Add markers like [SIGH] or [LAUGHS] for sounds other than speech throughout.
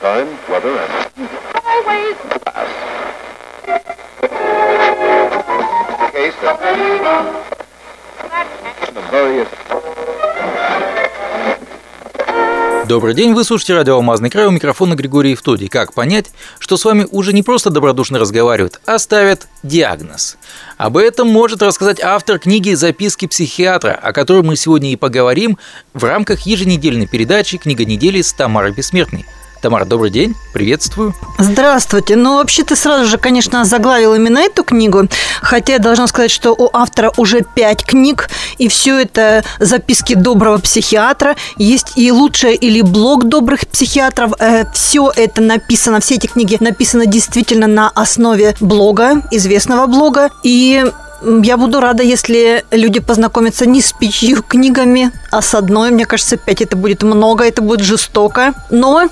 time, weather, and Highways. case of the various Добрый день, вы слушаете радио «Алмазный край», у микрофона Григорий Евтодий. Как понять, что с вами уже не просто добродушно разговаривают, а ставят диагноз? Об этом может рассказать автор книги «Записки психиатра», о которой мы сегодня и поговорим в рамках еженедельной передачи «Книга недели» с Тамарой Бессмертной. Тамара, добрый день, приветствую. Здравствуйте. Ну, вообще, ты сразу же, конечно, заглавил именно эту книгу, хотя я должна сказать, что у автора уже пять книг, и все это записки доброго психиатра. Есть и лучшее или блог добрых психиатров. Все это написано, все эти книги написаны действительно на основе блога, известного блога, и я буду рада, если люди познакомятся не с пятью книгами, а с одной. Мне кажется, пять это будет много, это будет жестоко. Но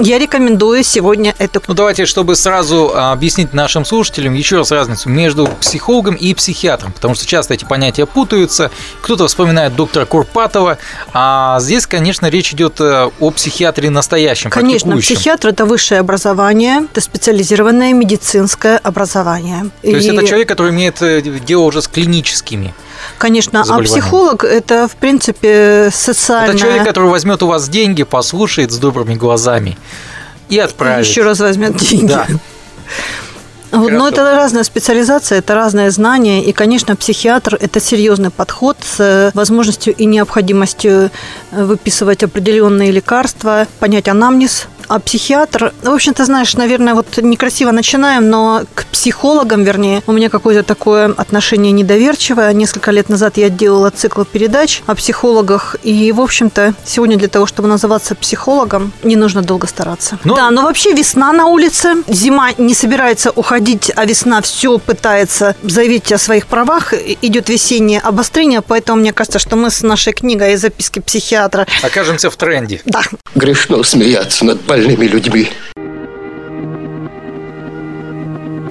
я рекомендую сегодня эту Ну, давайте, чтобы сразу а, объяснить нашим слушателям еще раз разницу между психологом и психиатром, потому что часто эти понятия путаются. Кто-то вспоминает доктора Курпатова, а здесь, конечно, речь идет э, о психиатре настоящем, Конечно, психиатр – это высшее образование, это специализированное медицинское образование. То есть это человек, который имеет э, дело уже с клиническими. Конечно, а психолог – это, в принципе, социальное... Это человек, который возьмет у вас деньги, послушает с добрыми глазами и отправит. Еще раз возьмет деньги. Да. Вот, но это разная специализация, это разное знание, и, конечно, психиатр – это серьезный подход с э, возможностью и необходимостью э, выписывать определенные лекарства, понять анамнез. А психиатр, в общем-то, знаешь, наверное, вот некрасиво начинаем, но к психологам, вернее, у меня какое-то такое отношение недоверчивое. Несколько лет назад я делала цикл передач о психологах, и, в общем-то, сегодня для того, чтобы называться психологом, не нужно долго стараться. Ну- да, но вообще весна на улице, зима не собирается уходить, а весна все пытается заявить о своих правах, идет весеннее обострение, поэтому мне кажется, что мы с нашей книгой и записки психиатра, Окажемся в тренде. да, Грешно смеяться над больными людьми.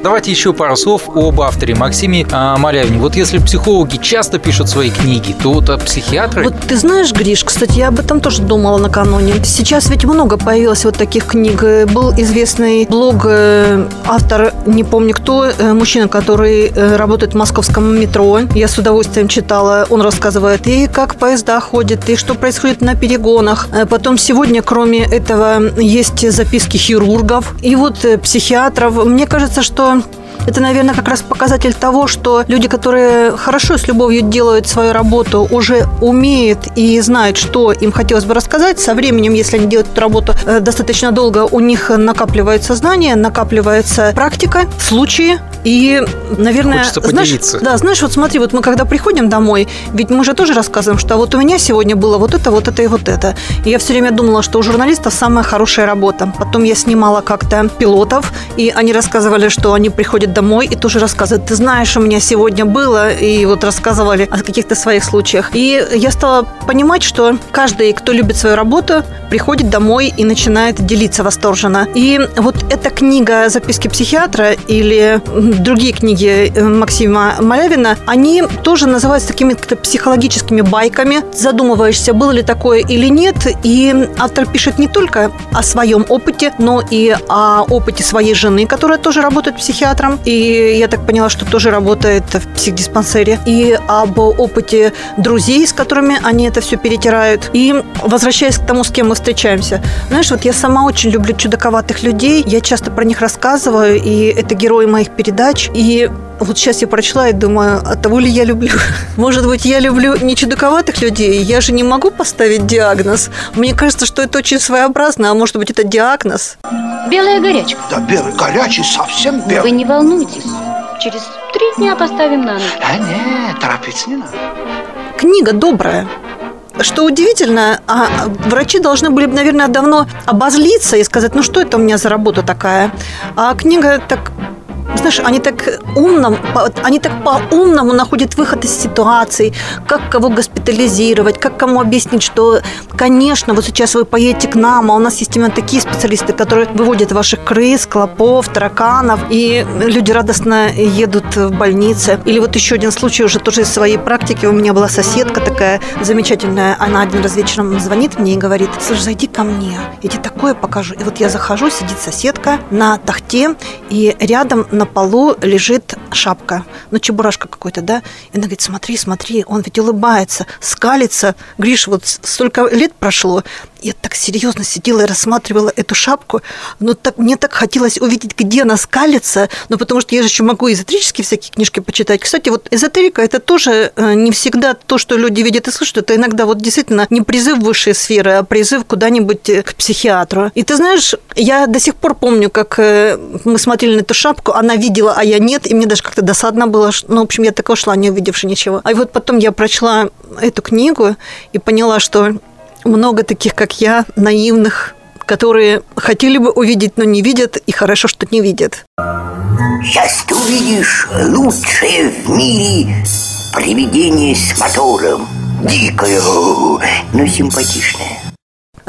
Давайте еще пару слов об авторе Максиме а, Малявине. Вот если психологи часто пишут свои книги, то вот а психиатры... Вот ты знаешь, Гриш, кстати, я об этом тоже думала накануне. Сейчас ведь много появилось вот таких книг. Был известный блог, э, автор, не помню кто, э, мужчина, который э, работает в московском метро. Я с удовольствием читала. Он рассказывает и как поезда ходят, и что происходит на перегонах. Потом сегодня, кроме этого, есть записки хирургов и вот психиатров. Мне кажется, что это, наверное, как раз показатель того, что люди, которые хорошо с любовью делают свою работу, уже умеют и знают, что им хотелось бы рассказать. Со временем, если они делают эту работу э, достаточно долго, у них накапливается знание, накапливается практика, случаи. И, наверное, Хочется знаешь, да, знаешь, вот смотри, вот мы когда приходим домой, ведь мы же тоже рассказываем, что вот у меня сегодня было вот это, вот это и вот это. И я все время думала, что у журналистов самая хорошая работа. Потом я снимала как-то пилотов, и они рассказывали, что они приходят домой и тоже рассказывают, ты знаешь, у меня сегодня было, и вот рассказывали о каких-то своих случаях. И я стала понимать, что каждый, кто любит свою работу, приходит домой и начинает делиться восторженно. И вот эта книга «Записки психиатра» или другие книги э, Максима Малявина, они тоже называются такими как-то психологическими байками. Задумываешься, было ли такое или нет. И автор пишет не только о своем опыте, но и о опыте своей жены, которая тоже работает психиатром. И я так поняла, что тоже работает в психдиспансере. И об опыте друзей, с которыми они это все перетирают. И возвращаясь к тому, с кем мы встречаемся. Знаешь, вот я сама очень люблю чудаковатых людей. Я часто про них рассказываю, и это герои моих передач. И вот сейчас я прочла и думаю, а того ли я люблю? [LAUGHS] Может быть, я люблю не чудаковатых людей? Я же не могу поставить диагноз. Мне кажется, что это очень своеобразно, а может быть, это диагноз. Белая горячка. Да белый, горячий, совсем Вы белый. не волнуйтесь. Через три дня поставим на ноги. А нет, торопиться не надо. Книга добрая. Что удивительно, а врачи должны были бы, наверное, давно обозлиться и сказать, ну что это у меня за работа такая. А книга так знаешь, они так умно, они так по-умному находят выход из ситуации, как кого госпитализировать, как кому объяснить, что, конечно, вот сейчас вы поедете к нам, а у нас есть именно такие специалисты, которые выводят ваших крыс, клопов, тараканов, и люди радостно едут в больнице. Или вот еще один случай уже тоже из своей практики. У меня была соседка такая замечательная, она один раз вечером звонит мне и говорит, слушай, зайди ко мне, я тебе такое покажу. И вот я захожу, сидит соседка на тахте, и рядом на полу лежит шапка, ну, чебурашка какой-то, да? И она говорит, смотри, смотри, он ведь улыбается, скалится. Гриш, вот столько лет прошло, я так серьезно сидела и рассматривала эту шапку, но так, мне так хотелось увидеть, где она скалится, ну, потому что я же еще могу эзотерические всякие книжки почитать. Кстати, вот эзотерика – это тоже э, не всегда то, что люди видят и слышат, это иногда вот действительно не призыв в высшие сферы, а призыв куда-нибудь э, к психиатру. И ты знаешь, я до сих пор помню, как э, мы смотрели на эту шапку, она видела, а я нет, и мне даже как-то досадно было, ну, в общем, я такого шла, не увидевши ничего. А вот потом я прочла эту книгу и поняла, что много таких, как я, наивных, которые хотели бы увидеть, но не видят, и хорошо, что не видят. Сейчас ты увидишь лучшее в мире привидение с мотором. Дикое, но симпатичное.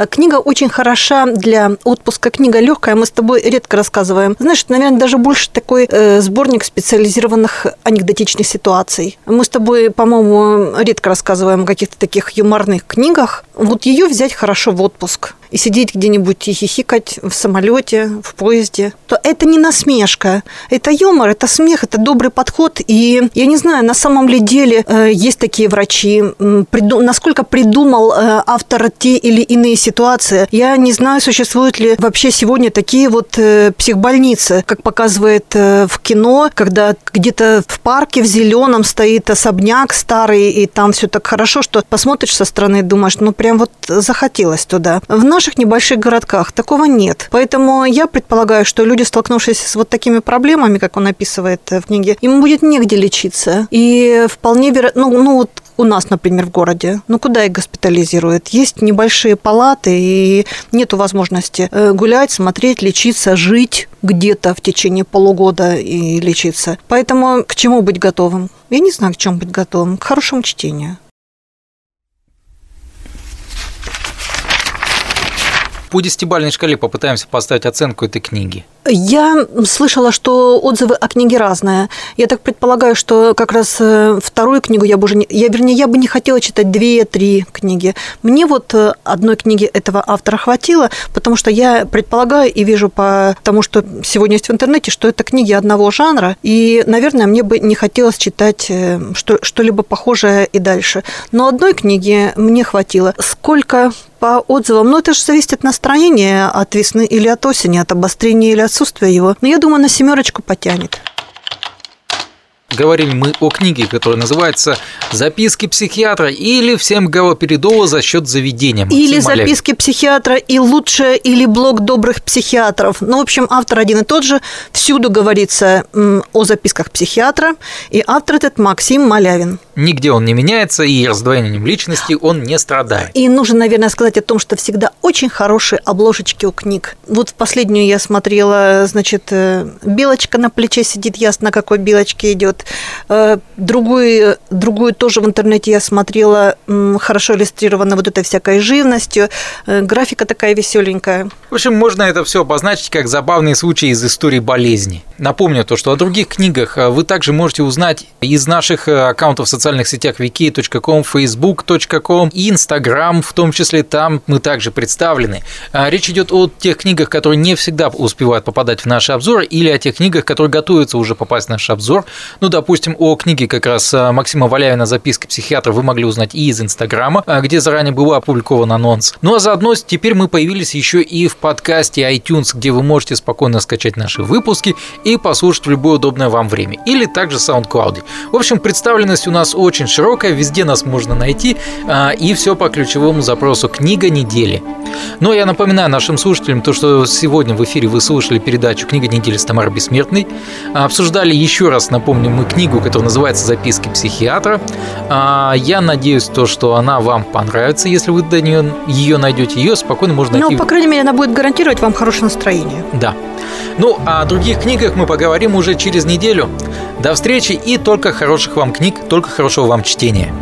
Э, книга очень хороша для отпуска. Книга легкая, мы с тобой редко рассказываем. Знаешь, наверное, даже больше такой э, сборник специализированных анекдотичных ситуаций. Мы с тобой, по-моему, редко рассказываем о каких-то таких юморных книгах. Вот ее взять хорошо в отпуск и сидеть где-нибудь и хихикать в самолете, в поезде, то это не насмешка. Это юмор, это смех, это добрый подход. И я не знаю, на самом ли деле э, есть такие врачи, приду, насколько придумал э, автор те или иные ситуации. Я не знаю, существуют ли вообще сегодня такие вот э, психбольницы, как показывает в кино, когда где-то в парке в зеленом стоит особняк старый, и там все так хорошо, что посмотришь со стороны и думаешь, ну прям вот захотелось туда. В наших небольших городках такого нет. Поэтому я предполагаю, что люди, столкнувшись с вот такими проблемами, как он описывает в книге, им будет негде лечиться. И вполне вероятно, ну, ну вот у нас, например, в городе, ну куда их госпитализируют? Есть небольшие палаты, и нет возможности э, гулять, смотреть, лечиться, жить где-то в течение полугода и лечиться. Поэтому к чему быть готовым? Я не знаю, к чему быть готовым. К хорошему чтению. По десятибалльной шкале попытаемся поставить оценку этой книги. Я слышала, что отзывы о книге разные. Я так предполагаю, что как раз э, вторую книгу я бы уже не... Я, вернее, я бы не хотела читать две-три книги. Мне вот э, одной книги этого автора хватило, потому что я предполагаю и вижу по тому, что сегодня есть в интернете, что это книги одного жанра, и, наверное, мне бы не хотелось читать э, что, что-либо похожее и дальше. Но одной книги мне хватило. Сколько по отзывам, ну это же зависит от настроения, от весны или от осени, от обострения или отсутствие его. Но я думаю, на семерочку потянет. Говорим мы о книге, которая называется «Записки психиатра» или «Всем галоперидола за счет заведения». Максим или Малявин. «Записки психиатра» и «Лучшее» или «Блог добрых психиатров». Ну, в общем, автор один и тот же. Всюду говорится о записках психиатра. И автор этот Максим Малявин. Нигде он не меняется, и раздвоением личности он не страдает. И нужно, наверное, сказать о том, что всегда очень хорошие обложечки у книг. Вот в последнюю я смотрела, значит, э, белочка на плече сидит, ясно, какой белочке идет Э, другую, другую тоже в интернете я смотрела, хорошо иллюстрирована вот этой всякой живностью. Э, графика такая веселенькая. В общем, можно это все обозначить как забавные случаи из истории болезни. Напомню то, что о других книгах э, вы также можете узнать из наших аккаунтов в социальных сетях wiki.com, facebook.com и Instagram, в том числе там мы также представлены. Речь идет о тех книгах, которые не всегда успевают попадать в наши обзоры, или о тех книгах, которые готовятся уже попасть в наш обзор, ну, допустим, о книге как раз а, Максима Валяевина «Записки психиатра» вы могли узнать и из Инстаграма, а, где заранее был опубликован анонс. Ну, а заодно теперь мы появились еще и в подкасте iTunes, где вы можете спокойно скачать наши выпуски и послушать в любое удобное вам время. Или также SoundCloud. В общем, представленность у нас очень широкая, везде нас можно найти, а, и все по ключевому запросу «Книга недели». Но ну, я напоминаю нашим слушателям то, что сегодня в эфире вы слушали передачу «Книга недели» с Тамарой Бессмертной. Обсуждали еще раз, напомню, мы книгу, которая называется «Записки психиатра». А, Я надеюсь, то, что она вам понравится, если вы до нее ее найдете. Ее спокойно можно найти. Ну, по крайней мере, она будет гарантировать вам хорошее настроение. Да. Ну, о других книгах мы поговорим уже через неделю. До встречи и только хороших вам книг, только хорошего вам чтения.